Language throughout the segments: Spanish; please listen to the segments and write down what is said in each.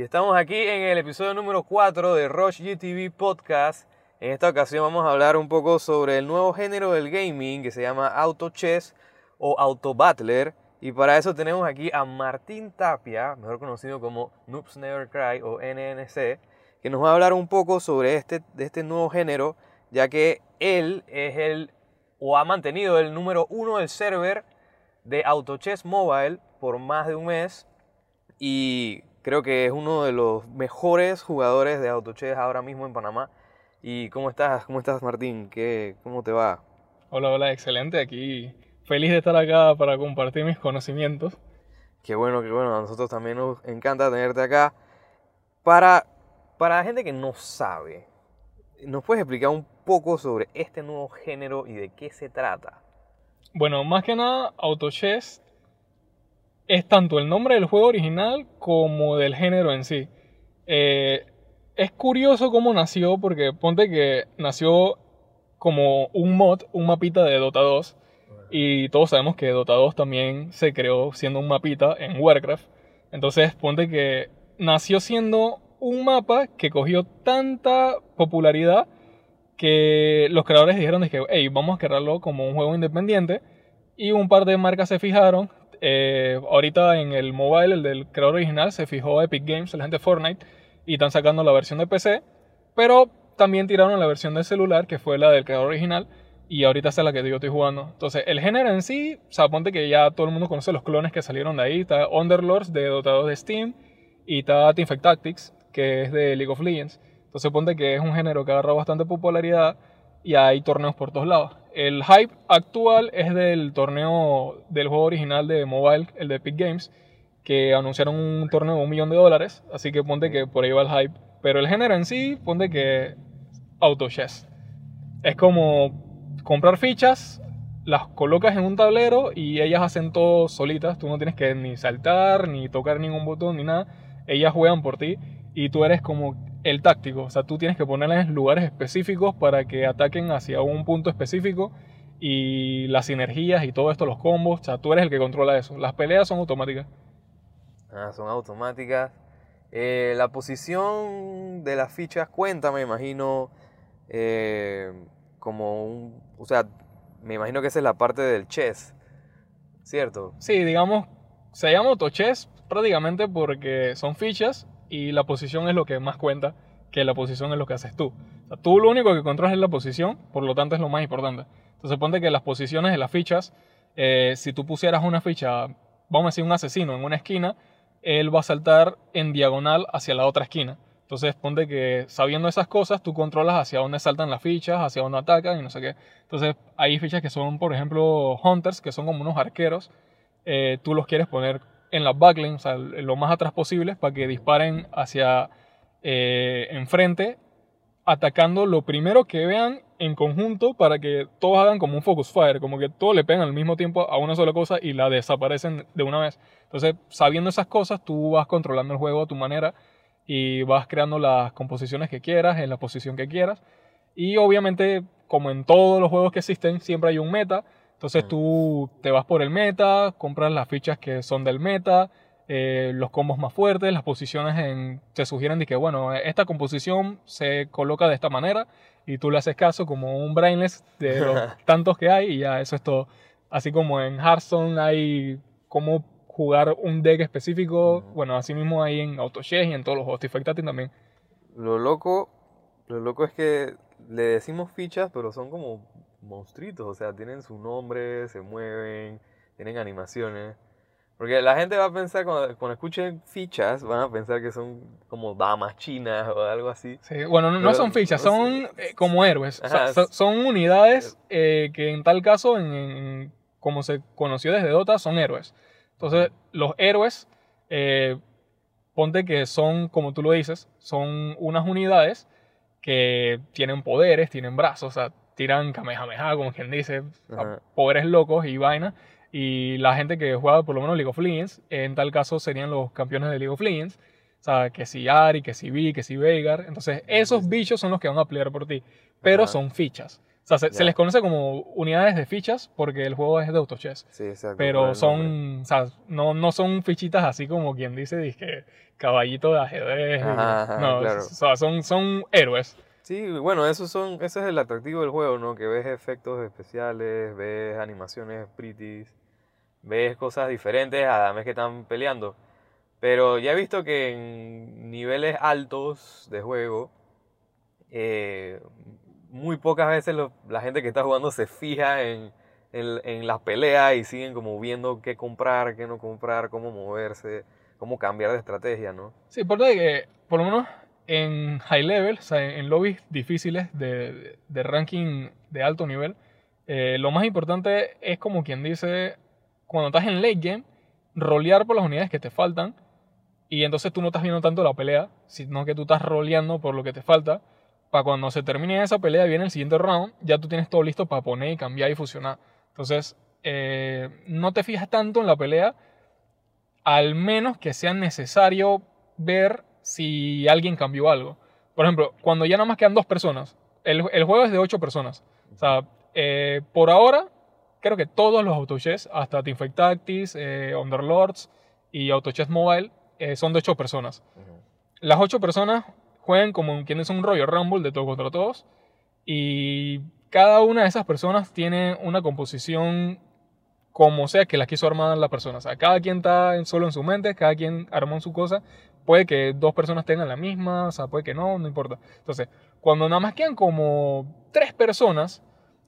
Y estamos aquí en el episodio número 4 de Rush GTV Podcast. En esta ocasión vamos a hablar un poco sobre el nuevo género del gaming que se llama Auto Chess o Auto Battler. Y para eso tenemos aquí a Martín Tapia, mejor conocido como Noobs Never Cry o NNC, que nos va a hablar un poco sobre este, de este nuevo género, ya que él es el, o ha mantenido el número uno del server de Auto Chess Mobile por más de un mes. Y creo que es uno de los mejores jugadores de Auto Chess ahora mismo en Panamá. ¿Y cómo estás? ¿Cómo estás, Martín? ¿Qué, ¿Cómo te va? Hola, hola, excelente. Aquí feliz de estar acá para compartir mis conocimientos. Qué bueno, qué bueno. A nosotros también nos encanta tenerte acá. Para, para la gente que no sabe, ¿nos puedes explicar un poco sobre este nuevo género y de qué se trata? Bueno, más que nada, Auto Chess es tanto el nombre del juego original como del género en sí. Eh, es curioso cómo nació, porque ponte que nació como un mod, un mapita de Dota 2, y todos sabemos que Dota 2 también se creó siendo un mapita en Warcraft. Entonces, ponte que nació siendo un mapa que cogió tanta popularidad que los creadores dijeron que, hey, vamos a crearlo como un juego independiente. Y un par de marcas se fijaron. Eh, ahorita en el mobile, el del creador original, se fijó Epic Games, la gente de Fortnite, y están sacando la versión de PC. Pero también tiraron la versión de celular, que fue la del creador original y ahorita es la que yo estoy jugando. Entonces, el género en sí, o ponte que ya todo el mundo conoce los clones que salieron de ahí. Está Underlords de Dota de Steam y está Teamfight Tactics, que es de League of Legends. Entonces, ponte que es un género que ha agarrado bastante popularidad y hay torneos por todos lados. El hype actual es del torneo del juego original de mobile, el de Epic Games, que anunciaron un torneo de un millón de dólares. Así que ponte que por ahí va el hype. Pero el género en sí, ponte que auto chess. Es como comprar fichas, las colocas en un tablero y ellas hacen todo solitas. Tú no tienes que ni saltar, ni tocar ningún botón, ni nada. Ellas juegan por ti y tú eres como el táctico. O sea, tú tienes que ponerlas en lugares específicos para que ataquen hacia un punto específico y las sinergias y todo esto, los combos. O sea, tú eres el que controla eso. Las peleas son automáticas. Ah, son automáticas. Eh, la posición de las fichas cuenta, me imagino. Eh, como un, o sea, me imagino que esa es la parte del chess, ¿cierto? Sí, digamos, se llama chess prácticamente porque son fichas y la posición es lo que más cuenta, que la posición es lo que haces tú. O sea, tú lo único que controlas es la posición, por lo tanto es lo más importante. Entonces ponte que las posiciones de las fichas, eh, si tú pusieras una ficha, vamos a decir un asesino en una esquina, él va a saltar en diagonal hacia la otra esquina. Entonces, ponte que sabiendo esas cosas, tú controlas hacia dónde saltan las fichas, hacia dónde atacan y no sé qué. Entonces, hay fichas que son, por ejemplo, hunters, que son como unos arqueros. Eh, tú los quieres poner en las backlines, o sea, lo más atrás posible, para que disparen hacia eh, enfrente, atacando lo primero que vean en conjunto para que todos hagan como un focus fire, como que todos le pegan al mismo tiempo a una sola cosa y la desaparecen de una vez. Entonces, sabiendo esas cosas, tú vas controlando el juego a tu manera y vas creando las composiciones que quieras, en la posición que quieras. Y obviamente, como en todos los juegos que existen, siempre hay un meta. Entonces tú te vas por el meta, compras las fichas que son del meta, eh, los combos más fuertes, las posiciones en, te sugieren de que, bueno, esta composición se coloca de esta manera y tú le haces caso como un brainless de los tantos que hay y ya eso es todo. Así como en Hearthstone hay como jugar un deck específico. Bueno, así mismo hay en AutoChess y en todos los juegos Tifectati también. Lo loco, lo loco es que le decimos fichas, pero son como monstruitos, o sea, tienen su nombre, se mueven, tienen animaciones. Porque la gente va a pensar, cuando, cuando escuchen fichas, van a pensar que son como damas chinas o algo así. Sí, bueno, no, son fichas, son eh, como héroes. son unidades eh, que en tal caso, en, como se conoció desde Dota, son héroes. Entonces, los héroes, eh, ponte que son, como tú lo dices, son unas unidades que tienen poderes, tienen brazos, o sea, tiran kamehameha, como quien dice, poderes locos y vaina. Y la gente que juega por lo menos League of Legends, en tal caso serían los campeones de League of Legends. O sea, que si Ari, que si Vi, que si Veigar. Entonces, esos bichos son los que van a pelear por ti. Pero son fichas. O sea, se, les conoce como unidades de fichas porque el juego es de autochess. Sí, exacto. Pero son, o sea, no, no son fichitas así como quien dice, dizque caballito de ajedrez. Ajá, ajá, no, claro. o sea, son, son héroes. Sí, bueno, esos son, ese es el atractivo del juego, ¿no? Que ves efectos especiales, ves animaciones pretty, ves cosas diferentes a la vez que están peleando. Pero ya he visto que en niveles altos de juego, eh, muy pocas veces lo- la gente que está jugando se fija en, en, en las peleas y siguen como viendo qué comprar, qué no comprar, cómo moverse, cómo cambiar de estrategia, ¿no? Sí, por que, por lo menos en high level, o sea, en lobbies difíciles de, de ranking de alto nivel, eh, lo más importante es como quien dice, cuando estás en late game, rolear por las unidades que te faltan y entonces tú no estás viendo tanto la pelea, sino que tú estás roleando por lo que te falta. Para cuando se termine esa pelea viene el siguiente round, ya tú tienes todo listo para poner y cambiar y fusionar. Entonces, eh, no te fijas tanto en la pelea, al menos que sea necesario ver si alguien cambió algo. Por ejemplo, cuando ya nada más quedan dos personas, el, el juego es de ocho personas. O sea, eh, por ahora, creo que todos los autochess, hasta Teamfight Tactics, eh, Underlords y Autochess Mobile, eh, son de ocho personas. Las ocho personas juegan como quien es un Royal Rumble de todos contra todos. Y cada una de esas personas tiene una composición como sea que la quiso armar la persona. O sea, cada quien está solo en su mente, cada quien armó su cosa. Puede que dos personas tengan la misma, o sea, puede que no, no importa. Entonces, cuando nada más quedan como tres personas,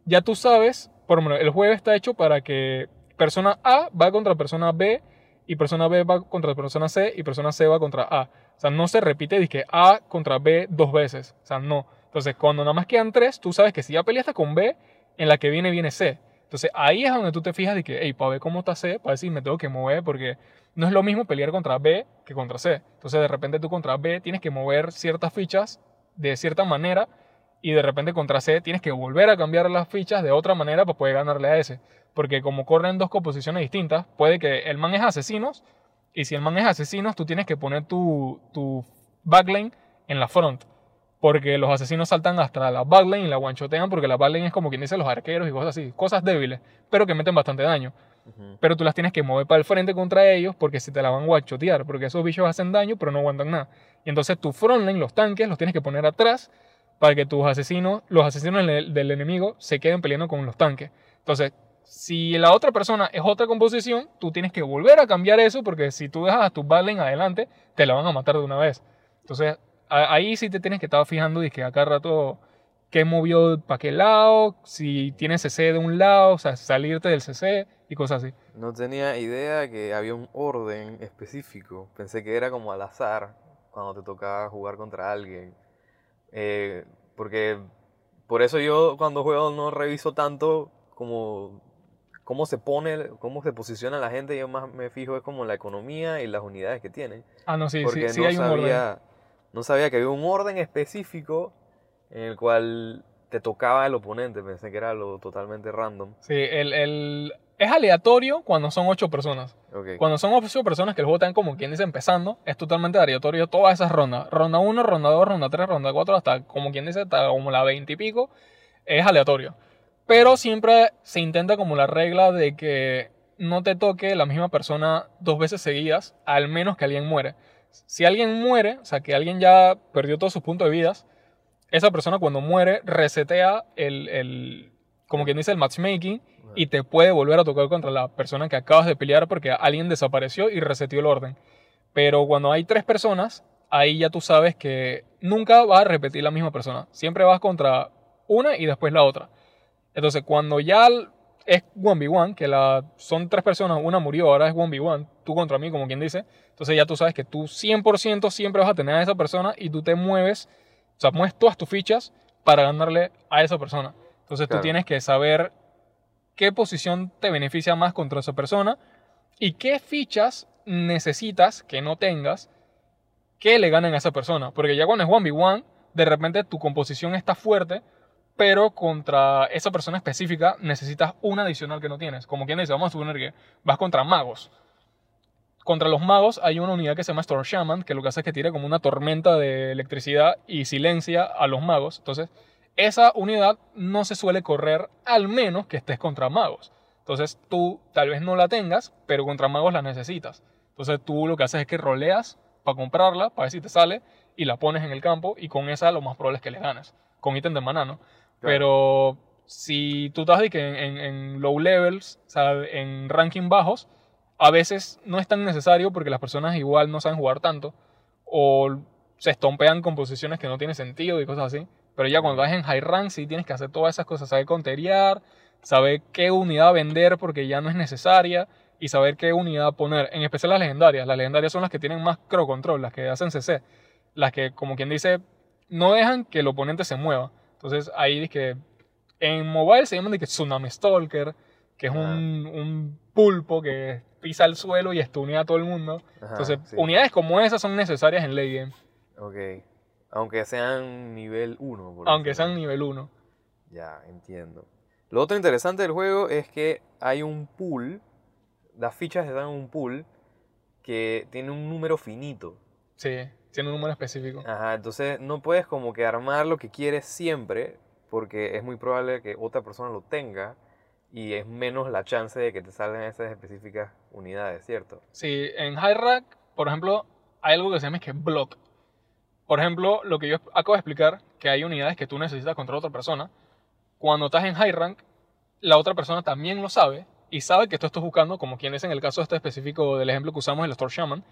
ya tú sabes, por lo menos el juego está hecho para que persona A va contra persona B y persona B va contra persona C y persona C va contra A. O sea, no se repite de que A contra B dos veces. O sea, no. Entonces, cuando nada más quedan tres, tú sabes que si ya peleaste con B, en la que viene viene C. Entonces, ahí es donde tú te fijas de que, hey, para ver cómo está C, para si me tengo que mover, porque no es lo mismo pelear contra B que contra C. Entonces, de repente tú contra B tienes que mover ciertas fichas de cierta manera y de repente contra C tienes que volver a cambiar las fichas de otra manera para poder ganarle a ese. Porque como corren dos composiciones distintas, puede que el man es asesinos y si el man es asesinos, tú tienes que poner tu, tu backlane en la front. Porque los asesinos saltan hasta la backlane y la guanchotean porque la backlane es como quien dice los arqueros y cosas así. Cosas débiles, pero que meten bastante daño. Pero tú las tienes que mover para el frente contra ellos porque si te la van a guanchotear. Porque esos bichos hacen daño pero no aguantan nada. Y entonces tu frontline, los tanques, los tienes que poner atrás para que tus asesinos, los asesinos del enemigo se queden peleando con los tanques. Entonces, si la otra persona es otra composición, tú tienes que volver a cambiar eso porque si tú dejas a tu battling adelante, te la van a matar de una vez. Entonces, ahí sí te tienes que estar fijando y que a cada rato qué movió para qué lado, si tienes CC de un lado, o sea, salirte del CC y cosas así. No tenía idea que había un orden específico. Pensé que era como al azar cuando te tocaba jugar contra alguien. Eh, porque por eso yo cuando juego no reviso tanto como cómo se pone, cómo se posiciona la gente. Yo más me fijo es como la economía y las unidades que tienen. Ah, no, sí, Porque sí, sí no hay un orden. No sabía que había un orden específico en el cual te tocaba el oponente. Pensé que era lo totalmente random. Sí, el, el- es aleatorio cuando son ocho personas. Cuando son ocho personas que el juego está como quien dice empezando, es totalmente aleatorio todas esas rondas. Ronda 1, ronda 2, ronda 3, ronda 4, hasta como quien dice, hasta como la 20 y pico, es aleatorio. Pero siempre se intenta como la regla de que no te toque la misma persona dos veces seguidas, al menos que alguien muere. Si alguien muere, o sea, que alguien ya perdió todos sus puntos de vidas, esa persona cuando muere resetea el, el como quien dice, el matchmaking y te puede volver a tocar contra la persona que acabas de pelear porque alguien desapareció y reseteó el orden. Pero cuando hay tres personas, ahí ya tú sabes que nunca vas a repetir la misma persona. Siempre vas contra una y después la otra. Entonces, cuando ya es 1v1, que la, son tres personas, una murió, ahora es 1v1, tú contra mí, como quien dice, entonces ya tú sabes que tú 100% siempre vas a tener a esa persona y tú te mueves, o sea, mueves todas tus fichas para ganarle a esa persona. Entonces Claro. tú tienes que saber qué posición te beneficia más contra esa persona y qué fichas necesitas que no tengas que le ganen a esa persona. Porque ya cuando es 1v1, de repente tu composición está fuerte, pero contra esa persona específica necesitas una adicional que no tienes. Como quien dice, vamos a suponer que vas contra magos. Contra los magos hay una unidad que se llama Storm Shaman, que lo que hace es que tira como una tormenta de electricidad y silencia a los magos. Entonces, esa unidad no se suele correr al menos que estés contra magos. Entonces tú tal vez no la tengas, pero contra magos la necesitas. Entonces tú lo que haces es que roleas para comprarla, para ver si te sale, y la pones en el campo, y con esa lo más probable es que le ganes. Con ítem de maná, ¿no? Pero si tú estás en, en, low levels, o sea, en ranking bajos, a veces no es tan necesario porque las personas igual no saben jugar tanto, o se estompean con posiciones que no tienen sentido y cosas así. Pero ya cuando vas en high rank sí tienes que hacer todas esas cosas, saber conteriar, saber qué unidad vender porque ya no es necesaria y saber qué unidad poner, en especial las legendarias. Las legendarias son las que tienen más crow control, las que hacen CC, las que como quien dice no dejan que el oponente se mueva. Entonces ahí que en mobile se llaman de que Tsunami Stalker, que es un, un, pulpo que pisa el suelo y estunea a todo el mundo. Entonces, unidades como esas son necesarias en late game. Ok. Aunque sean nivel 1. Aunque sean nivel 1. Ya, entiendo. Lo otro interesante del juego es que hay un pool, las fichas están en un pool que tiene un número finito. Sí, tiene un número específico. Ajá, entonces no puedes como que armar lo que quieres siempre, porque es muy probable que otra persona lo tenga y es menos la chance de que te salgan esas específicas unidades, ¿cierto? Sí, en High Rack, por ejemplo, hay algo que se llama que block. Por ejemplo, lo que yo acabo de explicar, que hay unidades que tú necesitas contra otra persona. Cuando estás en high rank, la otra persona también lo sabe y sabe que tú estás buscando, como quien es en el caso este específico del ejemplo que usamos, el Store Shaman.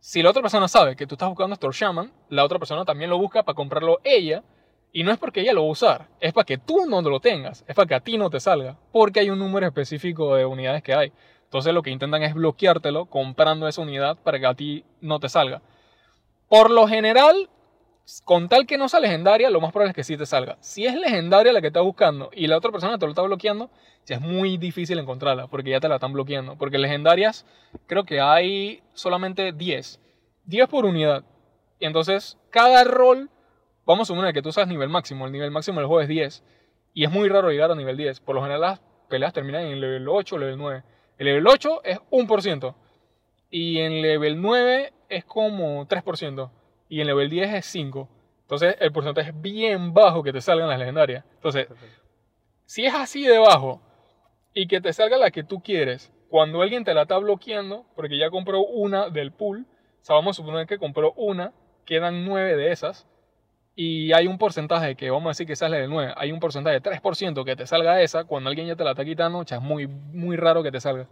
Si la otra persona sabe que tú estás buscando Store Shaman, la otra persona también lo busca para comprarlo ella. Y no es porque ella lo va a usar, es para que tú no lo tengas, es para que a ti no te salga, porque hay un número específico de unidades que hay. Entonces lo que intentan es bloqueártelo comprando esa unidad para que a ti no te salga. Por lo general, con tal que no sea legendaria, lo más probable es que sí te salga. Si es legendaria la que estás buscando y la otra persona te lo está bloqueando, ya es muy difícil encontrarla porque ya te la están bloqueando. Porque legendarias creo que hay solamente 10. 10 por unidad. Y entonces cada rol, vamos a suponer que tú seas nivel máximo. El nivel máximo del juego es 10. Y es muy raro llegar a nivel 10. Por lo general las peleas terminan en el level 8 o level 9. El level 8 es 1%. Y en level 9 es como 3%. Y en level 10 es 5%. Entonces el porcentaje es bien bajo que te salgan las legendarias. Entonces, si es así de bajo y que te salga la que tú quieres, cuando alguien te la está bloqueando, porque ya compró una del pool, o sea, vamos a suponer que compró una, quedan 9 de esas, y hay un porcentaje que vamos a decir que sale del 9, hay un porcentaje de 3% que te salga esa, cuando alguien ya te la está quitando, es muy, muy raro que te salga.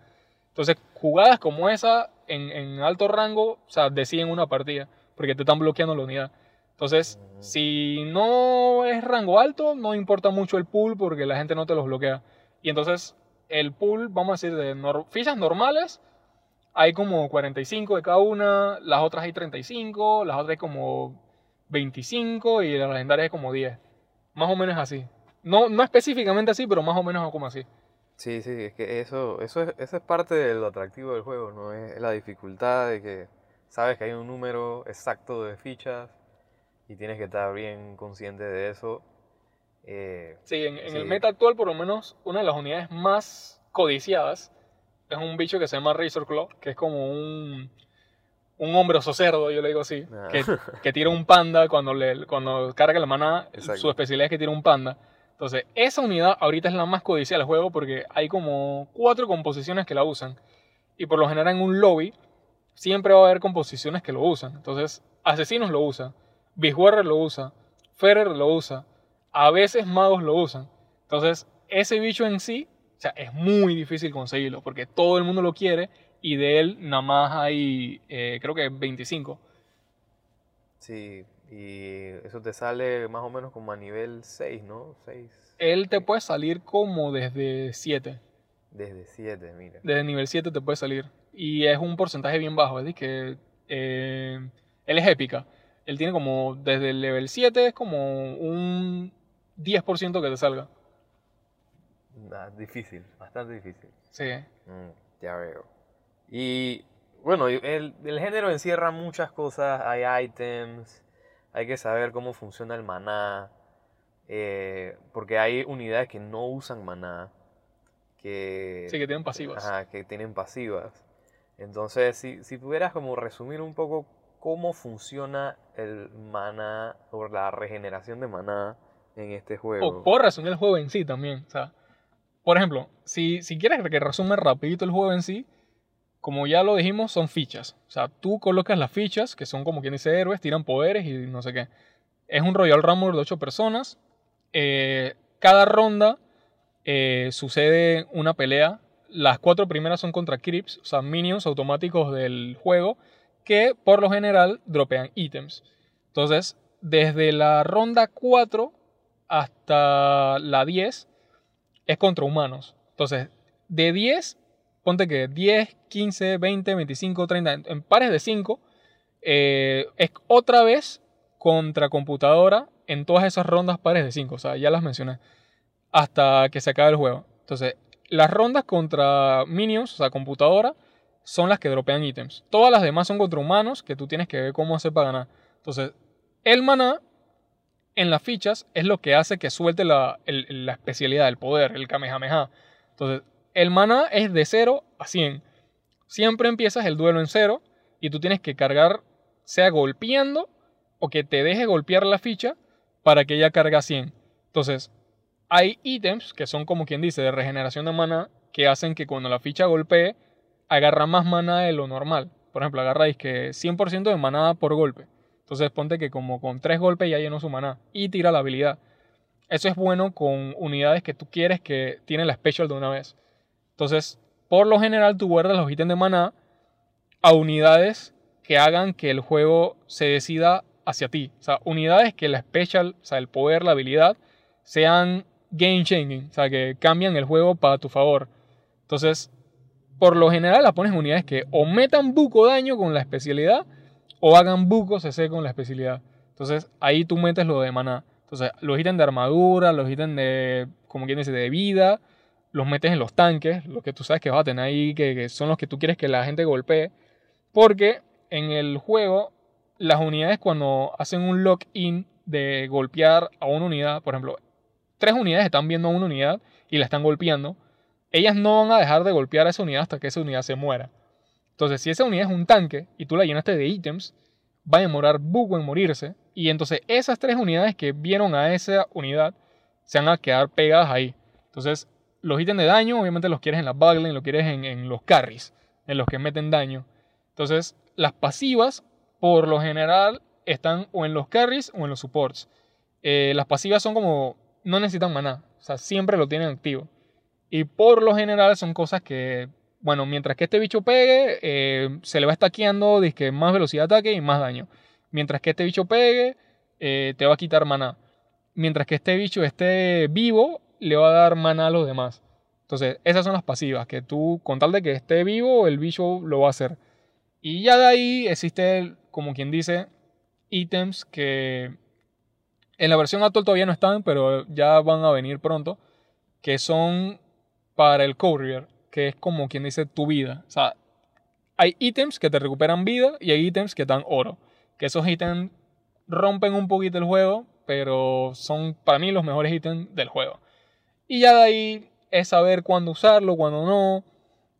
Entonces, jugadas como esa en, alto rango, o sea, deciden una partida, porque te están bloqueando la unidad. Entonces, si no es rango alto, no importa mucho el pool porque la gente no te los bloquea. Y entonces, el pool, vamos a decir, de fichas normales, hay como 45 de cada una, las otras hay 35, las otras hay como 25 y las legendarias hay como 10. Más o menos así. No, no específicamente así, pero más o menos como así. Sí, sí, es que eso, eso, es, eso es parte de lo atractivo del juego, ¿no? Es la dificultad de que sabes que hay un número exacto de fichas y tienes que estar bien consciente de eso. Eh, sí, en, el meta actual, por lo menos, una de las unidades más codiciadas es un bicho que se llama Razor Claw, que es como un, un hombroso cerdo, yo le digo así, ah. que, que, tira un panda cuando, le, cuando carga la maná, su especialidad es que tira un panda. Entonces, esa unidad ahorita es la más codiciada del juego porque hay como cuatro composiciones que la usan. Y por lo general en un lobby siempre va a haber composiciones que lo usan. Entonces, Asesinos lo usa, Big lo usa, Ferrer lo usa, a veces Magos lo usan. Entonces, ese bicho en sí, o sea, es muy difícil conseguirlo porque todo el mundo lo quiere y de él nada más hay, eh, creo que 25. Sí, y eso te sale más o menos como a nivel 6, ¿no? 6. Él te puede salir como desde 7. Desde 7, mira. Desde nivel 7 te puede salir. Y es un porcentaje bien bajo, es decir, que eh, él es épica. Él tiene como, desde el level 7 es como un 10% que te salga. Ah, difícil, bastante difícil. Sí. Mm, ya veo. Y bueno, el, el género encierra muchas cosas, hay items, hay que saber cómo funciona el maná, eh, porque hay unidades que no usan maná. Que, sí, que tienen pasivas. Ajá, que tienen pasivas. Entonces, si, si pudieras como resumir un poco cómo funciona el maná o la regeneración de maná en este juego. O por resumir el juego en sí también. O sea, por ejemplo, si, si quieres que resume rapidito el juego en sí, como ya lo dijimos, son fichas. O sea, tú colocas las fichas, que son como quien dice héroes, tiran poderes y no sé qué. Es un Royal Rumble de 8 personas. Eh, cada ronda eh, sucede una pelea. Las cuatro primeras son contra creeps, o sea, minions automáticos del juego, que por lo general dropean ítems. Entonces, desde la ronda 4 hasta la 10 es contra humanos. Entonces, de 10, ponte que 10, 15, 20, 25, 30, en pares de 5, eh, es otra vez contra computadora en todas esas rondas pares de 5. O sea, ya las mencioné. Hasta que se acabe el juego. Entonces, las rondas contra minions, o sea, computadora, son las que dropean ítems. Todas las demás son contra humanos que tú tienes que ver cómo hacer para ganar. Entonces, el maná en las fichas es lo que hace que suelte la, la especialidad, el poder, el Kamehameha. Entonces, el maná es de 0 a 100. Siempre empiezas el duelo en 0 y tú tienes que cargar, sea golpeando o que te deje golpear la ficha para que ella cargue a 100. Entonces, hay ítems que son como quien dice de regeneración de maná que hacen que cuando la ficha golpee agarra más maná de lo normal. Por ejemplo, agarráis que 100% de maná por golpe. Entonces ponte que como con 3 golpes ya llenó su maná y tira la habilidad. Eso es bueno con unidades que tú quieres que tienen la special de una vez. Entonces, por lo general tú guardas los ítems de maná a unidades que hagan que el juego se decida hacia ti. O sea, unidades que la special, o sea, el poder, la habilidad, sean game changing. O sea, que cambian el juego para tu favor. Entonces, por lo general la pones unidades que o metan buco daño con la especialidad o hagan buco CC con la especialidad. Entonces, ahí tú metes lo de maná. Entonces, los ítems de armadura, los ítems de, como quien dice, de vida, los metes en los tanques, los que tú sabes que vas a tener ahí, que, son los que tú quieres que la gente golpee. Porque en el juego, las unidades cuando hacen un lock-in de golpear a una unidad, por ejemplo, tres unidades están viendo a una unidad y la están golpeando, ellas no van a dejar de golpear a esa unidad hasta que esa unidad se muera. Entonces, si esa unidad es un tanque y tú la llenaste de ítems, va a demorar buco en morirse. Y entonces esas tres unidades que vieron a esa unidad se van a quedar pegadas ahí. Entonces, los ítems de daño, obviamente los quieres en la backline, los quieres en, los carries, en los que meten daño. Entonces, las pasivas, por lo general, están o en los carries o en los supports. Eh, las pasivas son como, no necesitan maná, o sea, siempre lo tienen activo. Y por lo general son cosas que bueno, mientras que este bicho pegue, eh, se le va estaqueando disque más velocidad de ataque y más daño. Mientras que este bicho pegue, eh, te va a quitar maná. Mientras que este bicho esté vivo, le va a dar maná a los demás. Entonces, esas son las pasivas, que tú, con tal de que esté vivo, el bicho lo va a hacer. Y ya de ahí existe, como quien dice, ítems que en la versión actual todavía no están, pero ya van a venir pronto, que son para el courier que es como quien dice tu vida. O sea, hay ítems que te recuperan vida y hay ítems que dan oro. Que esos ítems rompen un poquito el juego, pero son para mí los mejores ítems del juego. Y ya de ahí es saber cuándo usarlo, cuándo no.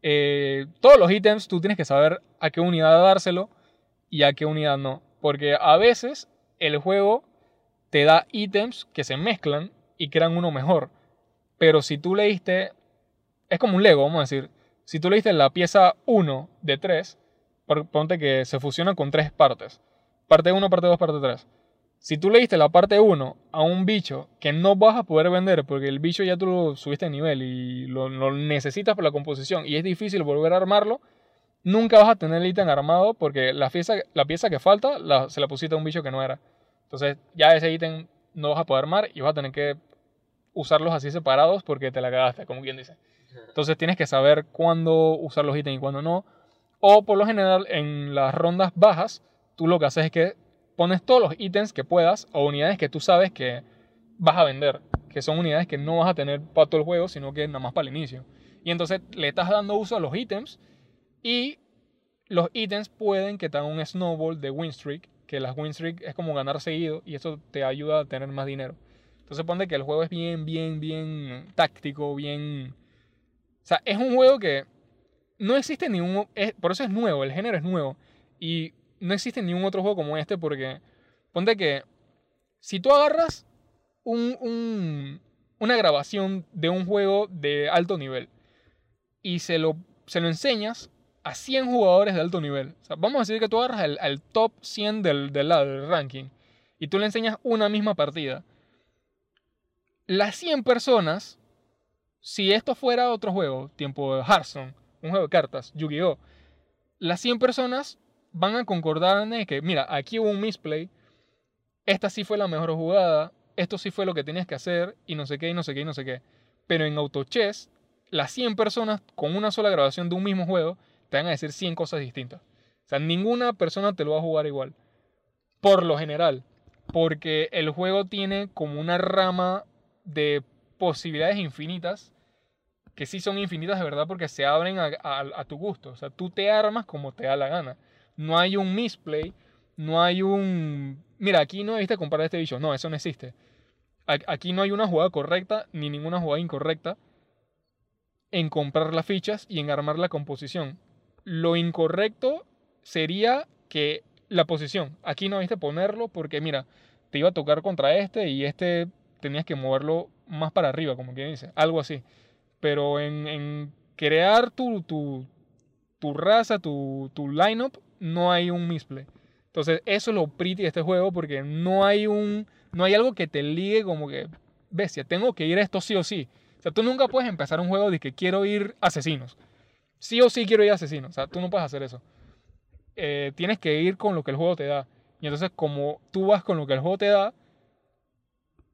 Eh, todos los ítems tú tienes que saber a qué unidad dárselo y a qué unidad no. Porque a veces el juego te da ítems que se mezclan y crean uno mejor. Pero si tú leíste es como un Lego, vamos a decir. Si tú le diste la pieza 1 de 3, ponte que se fusiona con tres partes. Parte 1, parte 2, parte 3. Si tú le diste la parte 1 a un bicho que no vas a poder vender porque el bicho ya tú lo subiste de nivel y lo, necesitas por la composición y es difícil volver a armarlo, nunca vas a tener el ítem armado porque la pieza, la pieza que falta se la pusiste a un bicho que no era. Entonces ya ese ítem no vas a poder armar y vas a tener que usarlos así separados porque te la cagaste, como quien dice. Entonces tienes que saber cuándo usar los ítems y cuándo no. O por lo general en las rondas bajas, tú lo que haces es que pones todos los ítems que puedas o unidades que tú sabes que vas a vender. Que son unidades que no vas a tener para todo el juego, sino que nada más para el inicio. Y entonces le estás dando uso a los ítems y los ítems pueden que te hagan un snowball de win streak, que las win streak es como ganar seguido y eso te ayuda a tener más dinero. Entonces pone que el juego es bien, bien, bien táctico, bien o sea, es un juego que no existe ningún... por eso es nuevo, el género es nuevo. Y no existe ningún otro juego como este porque... Ponte que si tú agarras un, un- una grabación de un juego de alto nivel y se lo, se lo enseñas a 100 jugadores de alto nivel. Vamos a decir que tú agarras el, top 100 del, del del ranking y tú le enseñas una misma partida. Las 100 personas, si esto fuera otro juego, tiempo de Hearthstone, un juego de cartas, Yu-Gi-Oh! Las 100 personas van a concordar en que, mira, aquí hubo un misplay, esta sí fue la mejor jugada, esto sí fue lo que tenías que hacer, y no sé qué, y no sé qué, y no sé qué. Pero en AutoChess, las 100 personas con una sola grabación de un mismo juego te van a decir 100 cosas distintas. O sea, ninguna persona te lo va a jugar igual. Por lo general. Porque el juego tiene como una rama de posibilidades infinitas. Que sí son infinitas de verdad porque se abren a, a- tu gusto. O sea, tú te armas como te da la gana. No hay un misplay. No hay un... Mira, aquí no debiste comprar este bicho. No, eso no existe. Aquí no hay una jugada correcta ni ninguna jugada incorrecta en comprar las fichas y en armar la composición. Lo incorrecto sería que la posición. Aquí no debiste ponerlo porque, mira, te iba a tocar contra este y este tenías que moverlo más para arriba, como quien dice. Algo así. Pero en, en crear tu, tu, tu raza, tu, tu lineup, no hay un misplay. Entonces, eso es lo pretty de este juego porque no hay un. No hay algo que te ligue como que. Bestia, tengo que ir a esto sí o sí. O sea, tú nunca puedes empezar un juego de que quiero ir asesinos. Sí o sí quiero ir asesinos. O sea, tú no puedes hacer eso. Eh, tienes que ir con lo que el juego te da. Y entonces, como tú vas con lo que el juego te da,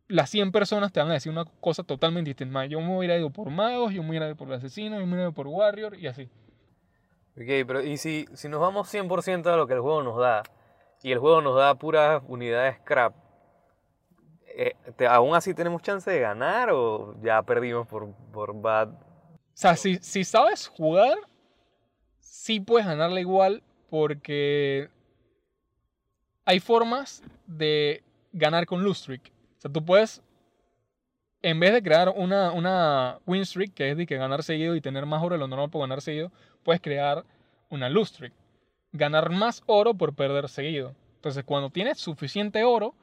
las 100 personas te van a decir una cosa totalmente distinta. Yo me voy a ir por magos, yo me voy a ir por asesinos, yo me voy a ir por warrior y así. Ok, pero y si, si nos vamos 100% a lo que el juego nos da, y el juego nos da puras unidades scrap, eh, ¿aún así tenemos chance de ganar o ya perdimos por, por bad? Sea, si, si sabes jugar, sí puedes ganarle igual porque hay formas de ganar con lose. O sea, tú puedes, en vez de crear una, una win streak, que es de que ganar seguido y tener más oro de lo normal por ganar seguido, puedes crear una lose. Ganar más oro por perder seguido. Entonces, cuando tienes suficiente oro,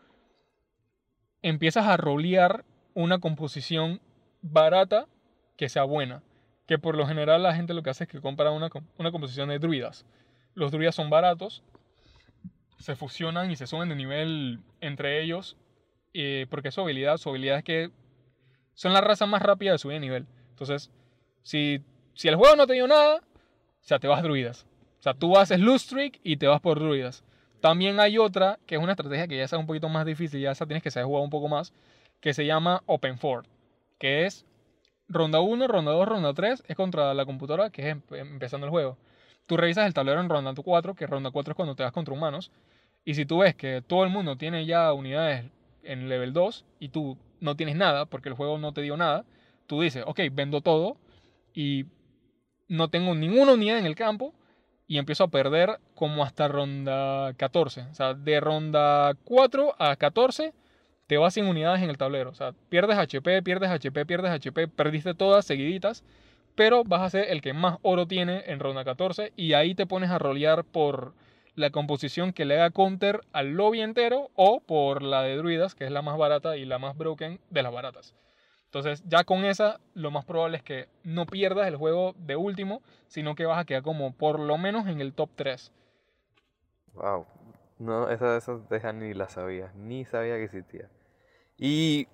empiezas a rolear una composición barata que sea buena. Que por lo general la gente lo que hace es que compra una, una composición de druidas. Los druidas son baratos, se fusionan y se suben de nivel entre ellos. porque su habilidad, su habilidad es que son la raza más rápida de subir de nivel. Entonces, si, si el juego no te dio nada, o sea, te vas druidas. O sea, tú haces loose y te vas por druidas. También hay otra, que es una estrategia que ya es un poquito más difícil, ya esa tienes que saber jugar un poco más, que se llama Open Fort, que es ronda 1, ronda 2, ronda 3, es contra la computadora, que es em- empezando el juego. Tú revisas el tablero en ronda 4, que ronda 4 es cuando te vas contra humanos, y si tú ves que todo el mundo tiene ya unidades en level 2 y tú no tienes nada, porque el juego no te dio nada, tú dices, ok, vendo todo y no tengo ninguna unidad en el campo y empiezo a perder como hasta ronda 14. O sea, de ronda 4 a 14 te vas sin unidades en el tablero. O sea, pierdes HP, pierdes HP, pierdes HP, perdiste todas seguiditas, pero vas a ser el que más oro tiene en ronda 14 y ahí te pones a rolear por la composición que le haga counter al lobby entero o por la de druidas, que es la más barata y la más broken de las baratas. Entonces, ya con esa, lo más probable es que no pierdas el juego de último, sino que vas a quedar como por lo menos en el top 3. Wow. No, esa, esa deja ni la sabía, ni sabía que existía. ¿Y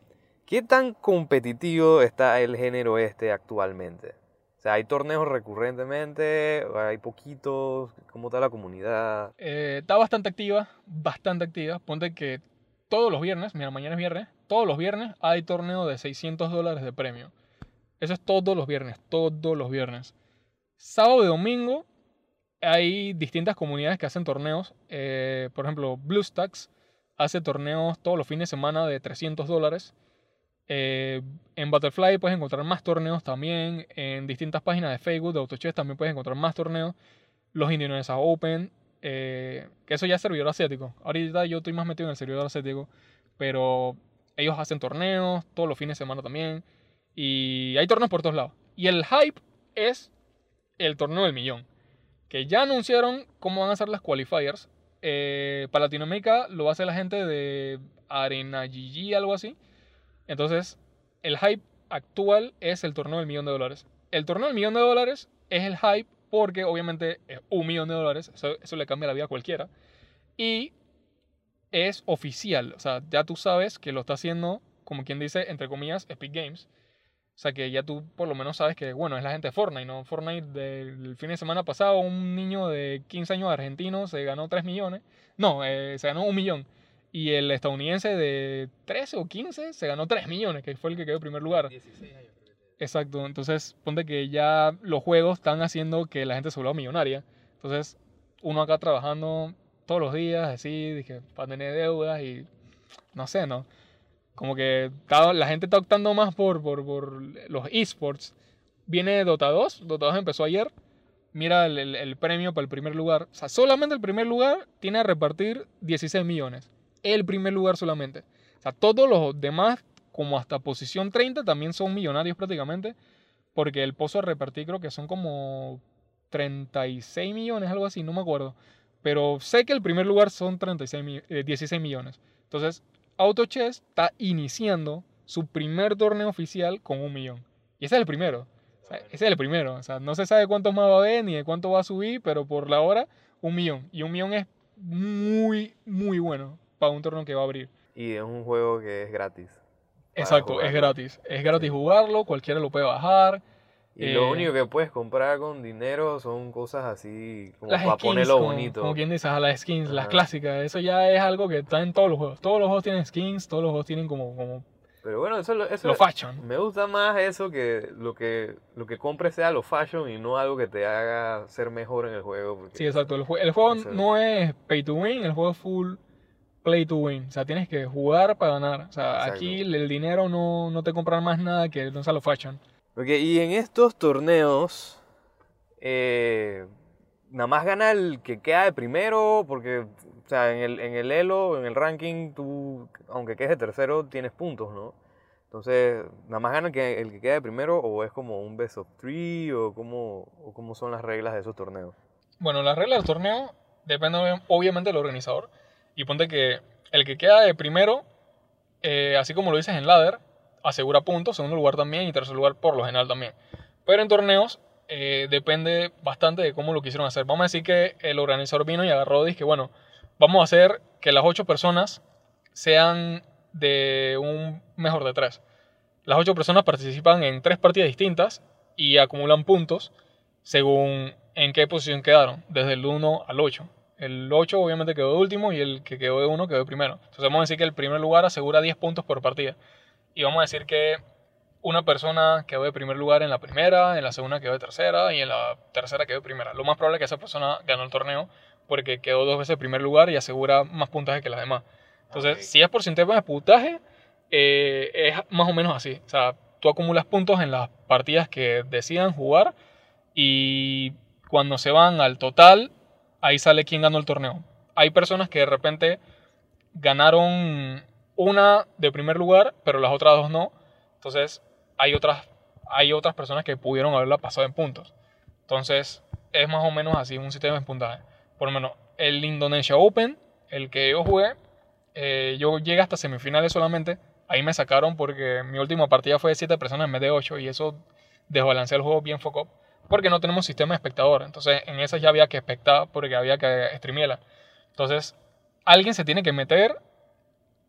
qué tan competitivo está el género este actualmente? O sea, ¿hay torneos recurrentemente? ¿O ¿Hay poquitos? ¿Cómo está la comunidad? Eh, está bastante activa, bastante activa. Ponte que todos los viernes, mira, mañana es viernes, todos los viernes hay torneo de 600 dólares de premio. Eso es todos los viernes, todos los viernes. Sábado y domingo hay distintas comunidades que hacen torneos. Eh, por ejemplo, BlueStacks hace torneos todos los fines de semana de 300 dólares. Eh, en Butterfly puedes encontrar más torneos también. En distintas páginas de Facebook de AutoChess también puedes encontrar más torneos. Los Indonesian Open, eh, que eso ya es servidor asiático. Ahorita yo estoy más metido en el servidor asiático, pero ellos hacen torneos todos los fines de semana también. Y hay torneos por todos lados. Y el hype es el torneo del millón. Que ya anunciaron cómo van a ser las qualifiers. Eh, para Latinoamérica lo hacer la gente de Arena GG, algo así. Entonces, el hype actual es el torneo del millón de dólares. El torneo del millón de dólares es el hype porque obviamente es un millón de dólares, eso, eso le cambia la vida a cualquiera. Y es oficial, o sea, ya tú sabes que lo está haciendo, como quien dice, entre comillas, Epic Games. O sea, que ya tú por lo menos sabes que, bueno, es la gente de Fortnite, ¿no? Fortnite del fin de semana pasado, un niño de 15 años argentino se ganó 3 millones. No, eh, se ganó un millón. Y el estadounidense de 13 o 15 se ganó 3 millones, que fue el que quedó en primer lugar. 16 años. Exacto, entonces ponte que ya los juegos están haciendo que la gente se vuelva millonaria. Entonces, uno acá trabajando todos los días, así, dije, para tener deudas y no sé, ¿no? Como que la gente está optando más por, por, por los esports. Viene Dota 2, Dota 2 empezó ayer. Mira el, el- premio para el primer lugar. O sea, solamente el primer lugar tiene a repartir 16 millones. El primer lugar solamente. O sea, todos los demás, como hasta posición 30, también son millonarios prácticamente. Porque el pozo a repartir creo que son como 36 millones, algo así, no me acuerdo. Pero sé que el primer lugar son 36 mi- eh, 16 millones. Entonces, Auto Chess está iniciando su primer torneo oficial con un millón. Y ese es el primero. O sea, ese es el primero. O sea, no se sabe cuántos más va a haber ni de cuánto va a subir, pero por la hora, un millón. Y un millón es muy, muy bueno para un torneo que va a abrir. Y es un juego que es gratis. Exacto, es gratis. Es gratis jugarlo, cualquiera lo puede bajar. Y lo Eh, único que puedes comprar con dinero son cosas así como Las para skins, ponerlo como, bonito. como quien dice, a las skins, las clásicas. Eso ya es algo que está en todos los juegos. Todos los juegos tienen skins, todos los juegos tienen como, como Pero bueno, eso, eso lo fashion. me gusta más eso que lo que lo que compres sea lo fashion y no algo que te haga ser mejor en el juego. porque- Sí, exacto. El, el juego no es pay to win, el juego es full play to win. O sea, tienes que jugar para ganar. O sea, Exacto. aquí el dinero no, no te compran más nada que no sea lo fashion. Ok, y en estos torneos, eh, nada más gana el que queda de primero, porque, o sea, en el, en el Elo, en el ranking, tú, aunque quedes de tercero, tienes puntos, ¿no? Entonces, nada más gana el que, el que queda de primero, o es como un best of three, o cómo, o cómo son las reglas de esos torneos. Bueno, las reglas del torneo dependen obvi- obviamente del organizador. Y ponte que el que queda de primero, eh, así como lo dices en ladder, asegura puntos, segundo lugar también y tercer lugar por lo general también. Pero en torneos eh, depende bastante de cómo lo quisieron hacer. Vamos a decir que el organizador vino y agarró y dije, bueno, vamos a hacer que las ocho personas sean de un mejor de tres. Las ocho personas participan en tres partidas distintas y acumulan puntos según en qué posición quedaron, desde el 1 al 8. El 8 obviamente quedó de último y el que quedó de 1 quedó de primero. Entonces vamos a decir que el primer lugar asegura 10 puntos por partida. Y vamos a decir que una persona quedó de primer lugar en la primera, en la segunda quedó de tercera y en la tercera quedó de primera. Lo más probable es que esa persona ganó el torneo porque quedó dos veces en primer lugar y asegura más puntaje que las demás. Entonces, Ok. si es por sistema de puntaje, eh, es más o menos así. O sea, tú acumulas puntos en las partidas que decidan jugar y cuando se van al total, ahí sale quién ganó el torneo. Hay personas que de repente ganaron una de primer lugar, pero las otras dos no. Entonces, hay otras, hay otras personas que pudieron haberla pasado en puntos. Entonces, es más o menos así un sistema de puntaje. Por lo menos, el Indonesia Open, el que yo jugué, eh, yo llegué hasta semifinales solamente. Ahí me sacaron porque mi última partida fue de 7 personas en vez de 8 y eso desbalanceó el juego bien foco porque no tenemos sistema de espectador. Entonces, en esas ya había que espectar porque había que streamearla. Entonces, alguien se tiene que meter,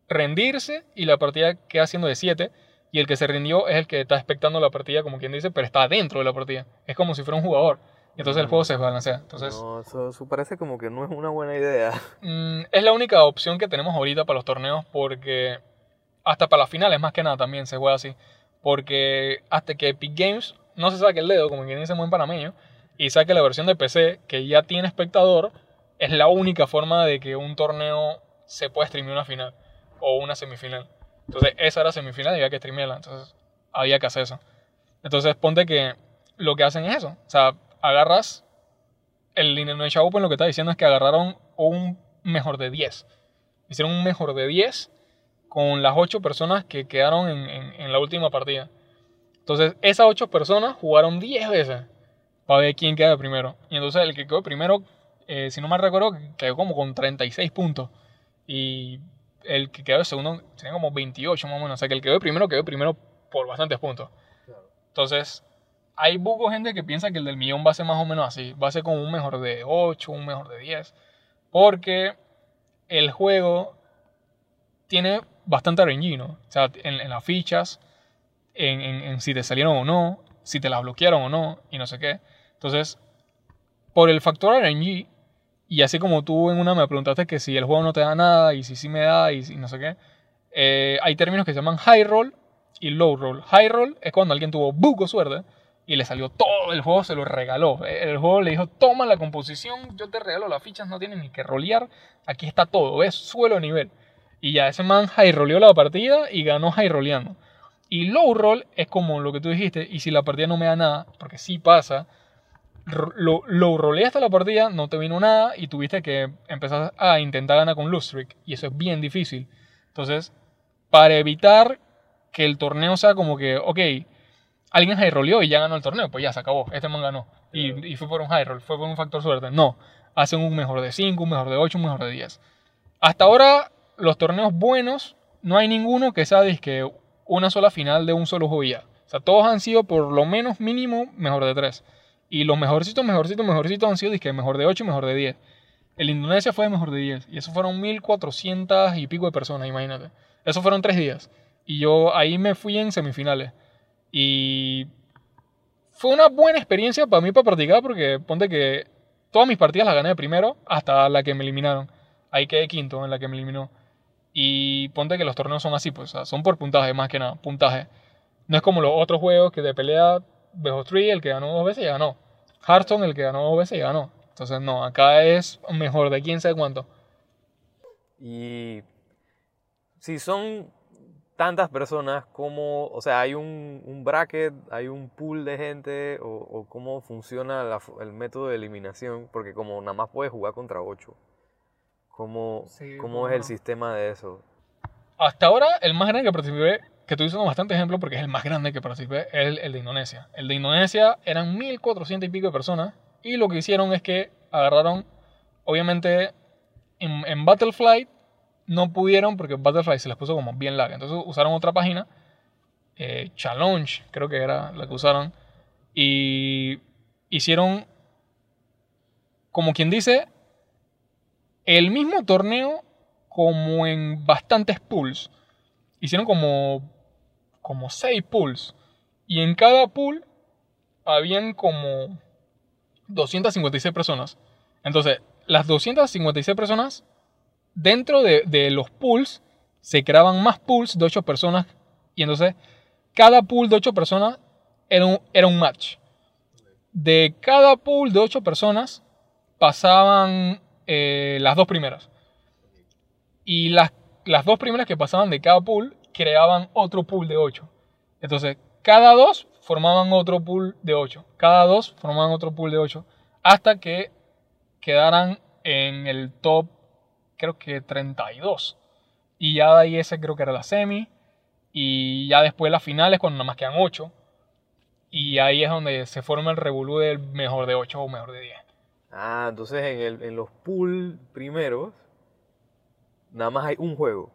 rendirse y la partida queda siendo de 7 y el que se rindió es el que está expectando la partida, como quien dice, pero está dentro de la partida. Es como si fuera un jugador. Y entonces el juego se desbalancea. Entonces, no, eso, eso parece como que no es una buena idea. Mm, es la única opción que tenemos ahorita para los torneos porque hasta para las finales más que nada también se juega así. Porque hasta que Epic Games no se saque el dedo, como quien dice en buen panameño, y saque la versión de PC que ya tiene espectador, es la única forma de que un torneo se pueda streamear una final o una semifinal. Entonces esa era semifinal y había que streamearla, entonces había que hacer eso. Entonces ponte que lo que hacen es eso, o sea, agarras el Indonesia Open lo que está diciendo es que agarraron un mejor de 10. Hicieron un mejor de 10 con las 8 personas que quedaron en, la última partida. Entonces, esas 8 personas jugaron 10 veces para ver quién queda primero. Y entonces el que quedó primero, eh, si no mal recuerdo, quedó como con 36 puntos. Y el que quedó de segundo tenía como 28 más o menos. O sea, que el que quedó primero quedó primero por bastantes puntos. Entonces, hay buco gente que piensa que el del millón va a ser más o menos así. Va a ser como un mejor de 8, un mejor de 10. Porque el juego tiene bastante RNG, ¿no? O sea, en, las fichas, en, en, si te salieron o no, si te las bloquearon o no, y no sé qué. Entonces, por el factor RNG, y así como tú en una me preguntaste que si el juego no te da nada y si sí me da y, no sé qué, eh, hay términos que se llaman high roll y low roll. High roll es cuando alguien tuvo buco suerte y le salió todo, el juego se lo regaló. El juego le dijo, toma la composición, yo te regalo las fichas, no tienes ni que rolear, aquí está todo, es suelo nivel. Y ya ese man high roleó la partida y ganó high roleando. Y low roll es como lo que tú dijiste, y si la partida no me da nada, porque sí pasa, lo, lo roleaste la partida, no te vino nada y tuviste que empezar a intentar ganar con loose streak. Y eso es bien difícil. Entonces, para evitar que el torneo sea como que, ok, alguien high roleó y ya ganó el torneo, pues ya se acabó, este man ganó. Y, y fue por un high roll, fue por un factor suerte. No, hacen un mejor de 5, un mejor de 8, un mejor de 10. Hasta ahora, los torneos buenos, no hay ninguno que sea que una sola final de un solo juego ya. O sea, todos han sido por lo menos mínimo mejor de 3. Y los mejorcitos, mejorcitos, mejorcitos han sido que mejor de 8 y mejor de 10. El Indonesia fue mejor de 10. Y eso fueron 1400 y pico de personas, imagínate. Eso fueron 3 días. Y yo ahí me fui en semifinales. Y fue una buena experiencia para mí para practicar porque ponte que todas mis partidas las gané de primero hasta la que me eliminaron. Ahí quedé quinto en la que me eliminó. Y ponte que los torneos son así, pues, son por puntaje más que nada, puntaje. No es como los otros juegos que de pelea 3, el que ganó dos veces ya ganó. Hearthstone, el que ganó dos veces ya ganó. Entonces, no, acá es mejor de quién sabe cuánto. Y si son tantas personas, como, o sea, hay un, un bracket, hay un pool de gente, o, cómo funciona el método de eliminación, porque como nada más puedes jugar contra 8, ¿cómo, cómo es el sistema de eso? Hasta ahora, el más grande que participé que estoy usando bastante ejemplo porque es el más grande que participé, es el, de Indonesia. El de Indonesia eran 1400 y pico de personas y lo que hicieron es que agarraron, obviamente, en, en Battleflight no pudieron porque Battleflight se les puso como bien larga. Entonces usaron otra página, eh, Challenge, creo que era la que usaron, y hicieron, como quien dice, el mismo torneo como en bastantes pools. Hicieron como como 6 pools. Y en cada pool habían como 256 personas. Entonces, las 256 personas, dentro de, los pools, se creaban más pools de 8 personas. Y entonces, cada pool de 8 personas era un, era un match. De cada pool de 8 personas, pasaban eh, las dos primeras. Y las, las dos primeras que pasaban de cada pool creaban otro pool de 8. Entonces, cada dos formaban otro pool de 8. Cada dos formaban otro pool de 8. Hasta que quedaran en el top, creo que 32. Y ya de ahí ese creo que era la semi. Y ya después las finales, cuando nada más quedan 8. Y ahí es donde se forma el revolú del mejor de 8 o mejor de 10. Ah, entonces en, el, en los pool primeros, nada más hay un juego.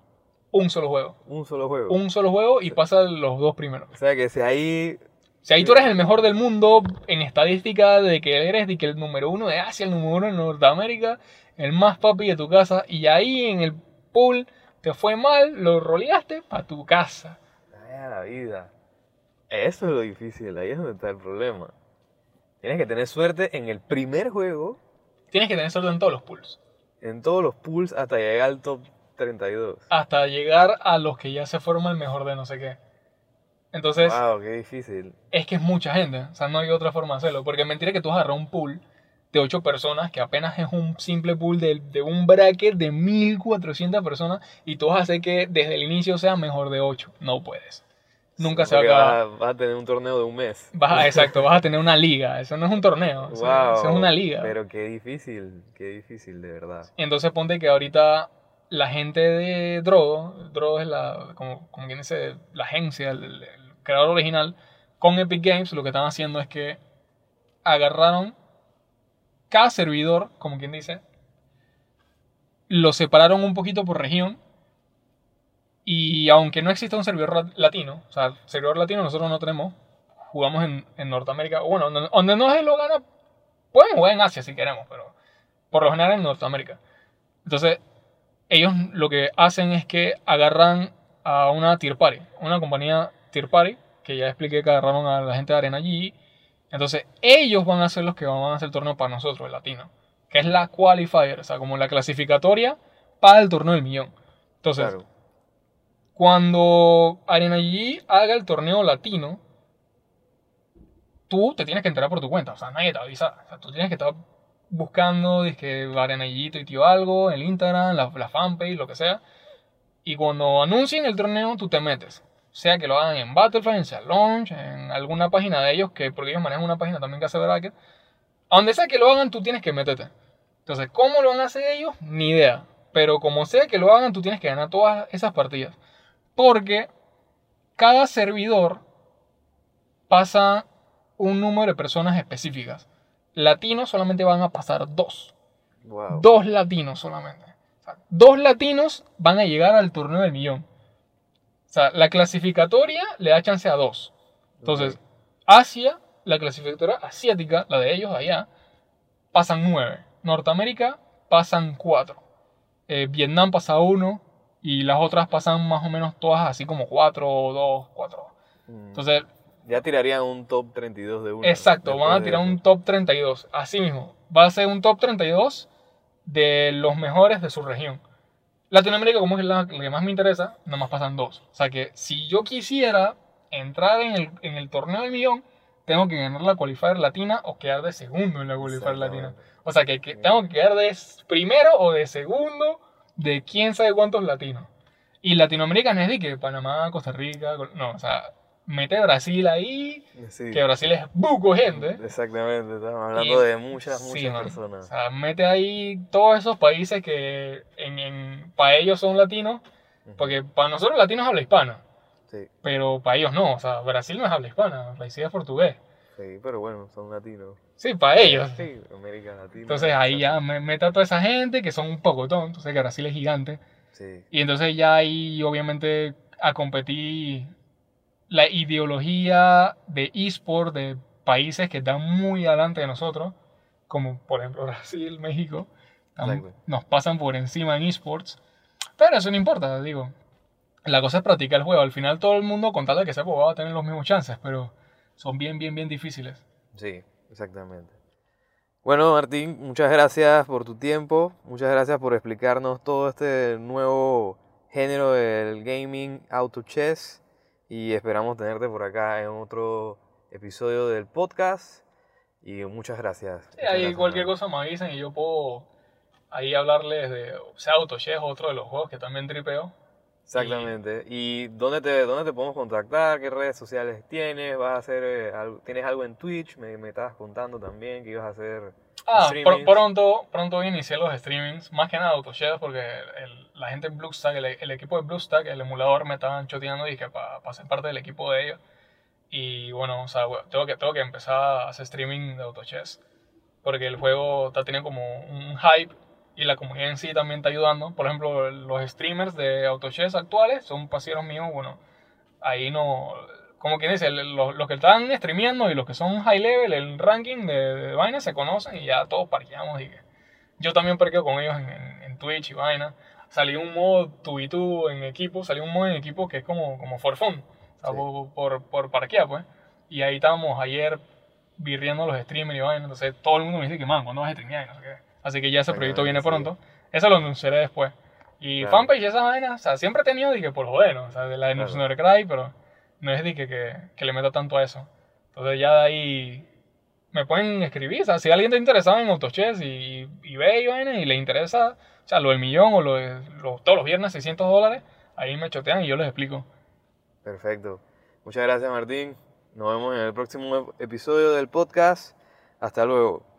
Un solo juego. Un solo juego. Un solo juego y pasa los dos primeros. O sea que si ahí. Si ahí tú eres el mejor del mundo en estadística de que eres de que el número uno de Asia, el número uno de Norteamérica, el más papi de tu casa, y ahí en el pool te fue mal, lo roleaste para tu casa. Ay, a la vida. Eso es lo difícil, ahí es donde está el problema. Tienes que tener suerte en el primer juego. Tienes que tener suerte en todos los pools. En todos los pools hasta llegar al top 32. Hasta llegar a los que ya se forma el mejor de no sé qué. Entonces. Wow, qué difícil. Es que es mucha gente. O sea, no hay otra forma de hacerlo. Porque mentira que tú agarras un pool de 8 personas, que apenas es un simple pool de, de, un bracket de 1400 personas, y tú vas a hacer que desde el inicio sea mejor de 8. No puedes. Nunca se va a acabar. Vas, a tener un torneo de un mes. Vas exacto, vas a tener una liga. Eso no es un torneo. Wow, eso es una liga. Pero qué difícil, qué difícil, de verdad. Entonces ponte que ahorita la gente de Drogo, Drogo es la, como, como quien dice, la agencia, el, creador original, con Epic Games lo que están haciendo es que agarraron cada servidor, como quien dice, lo separaron un poquito por región Y aunque no exista un servidor latino, o sea, servidor latino nosotros no tenemos, jugamos en, en Norteamérica, bueno, donde, no es lo gana, podemos jugar en Asia si queremos, pero por lo general en Norteamérica. Entonces, ellos lo que hacen es que agarran a una tier party, una compañía tier party, que ya expliqué que agarraron a la gente de Arena allí. Entonces, ellos van a ser los que van a hacer el torneo para nosotros, el latino, que es la qualifier, o sea, como la clasificatoria para el torneo del millón. Entonces, Claro. cuando Arena G haga el torneo latino, tú te tienes que enterar por tu cuenta. O sea, nadie te avisa. O sea, tú tienes que estar buscando, que Arena G tuiteó algo, el Instagram, la, la fanpage, lo que sea. Y cuando anuncien el torneo, tú te metes. Sea que lo hagan en Battlefront, en Sea Launch, en alguna página de ellos, que porque ellos manejan una página también que hace bracket. A donde sea que lo hagan, tú tienes que meterte. Entonces, ¿cómo lo van a hacer ellos? Ni idea. Pero como sea que lo hagan, tú tienes que ganar todas esas partidas. Porque cada servidor pasa un número de personas específicas. Latinos solamente van a pasar dos. Wow. Dos latinos solamente. O sea, dos latinos van a llegar al torneo del millón. O sea, la clasificatoria le da chance a dos. Entonces. Asia, la clasificatoria asiática, la de ellos allá, pasan nueve. Norteamérica pasan cuatro. Eh, Vietnam pasa uno. Y las otras pasan más o menos todas así como cuatro, dos, cuatro. Mm. Entonces, ya tirarían un top 32 de uno. Exacto, van a tirar un top 32. Así mismo, va a ser un top 32 de los mejores de su región. Latinoamérica, como es la, que más me interesa, nada más pasan dos. O sea que si yo quisiera entrar en el, en el torneo del millón, tengo que ganar la qualifier latina o quedar de segundo en la qualifier latina. O sea que, que tengo que quedar de primero o de segundo de quién sabe cuántos latinos. Y Latinoamérica no es de que Panamá, Costa Rica, no, o sea, mete Brasil ahí, Sí. que Brasil es buco gente. Exactamente, estamos hablando Y- de muchas, muchas personas. O sea, mete ahí todos esos países que en, en- para ellos son latinos, porque para nosotros latinos habla hispana, Sí, pero para ellos no. O sea, Brasil no es habla hispana, Brasil es portugués. sí, pero bueno, son latinos. Sí, para ellos. Sí, América Latina. Entonces ahí ya me, mete a toda esa gente que son un poco tontos, entonces que Brasil es gigante. Sí, Y entonces ya ahí obviamente a competir la ideología de eSport de países que están muy adelante de nosotros, como por ejemplo Brasil, México, están- nos pasan por encima en eSports. Pero eso no importa, digo. La cosa es practicar el juego. Al final todo el mundo, con tal de que sepa, va a tener los mismos chances, pero son bien, bien, bien difíciles. sí, exactamente. Bueno, Martín, muchas gracias por tu tiempo, muchas gracias por explicarnos todo este nuevo género del gaming auto chess y esperamos tenerte por acá en otro episodio del podcast y muchas gracias. Sí, ahí gracias, cualquier man. cosa me avisen y yo puedo ahí hablarles de, o sea, AutoChess, otro de los juegos que también tripeo. Exactamente. ¿Y dónde te, dónde te podemos contactar? ¿Qué redes sociales tienes? ¿Vas a hacer eh, algo- ¿Tienes algo en Twitch? Me, me estabas contando también que ibas a hacer Ah, pr- pronto, pronto iniciar los streamings, más que nada AutoChess, porque el- la gente en BlueStack, el, el equipo de BlueStack, el emulador me estaban choteando y que para ser parte del equipo de ellos. Y bueno, o sea, bueno, tengo que, tengo que empezar a hacer streaming de AutoChess, porque el juego está teniendo como un hype y la comunidad en sí también está ayudando. Por ejemplo, los streamers de AutoChess actuales son paseros míos, bueno, ahí no, como quien dice, los, los que están streameando y los que son high level, el ranking de, de vaina se conocen y ya todos parqueamos. Y yo también parqueo con ellos en, en- en Twitch y vaina. Salió un modo 2v2 en equipo, salió un modo en equipo que es como, como for fun, o sea, Sí. por, por, por parquear, pues. Y ahí estábamos ayer virriendo los streamers y vaina. Entonces todo el mundo me dice que, man, ¿cuándo vas a streamear? Y no sé qué. Así que ya ese proyecto viene pronto. Eso lo anunciaré después. Y Claro. fanpage y esa vaina, o sea, siempre he tenido, dije, por joder, ¿no? O sea, de la de Claro. Cry, pero no es de que, que, le meta tanto a eso. Entonces ya de ahí me pueden escribir, si alguien está interesado en AutoChess y, y ve y vaina y le interesa, o sea, lo del millón o lo de todos los viernes 600 dólares, ahí me chotean y yo les explico. Perfecto. Muchas gracias, Martín. Nos vemos en el próximo episodio del podcast. Hasta luego.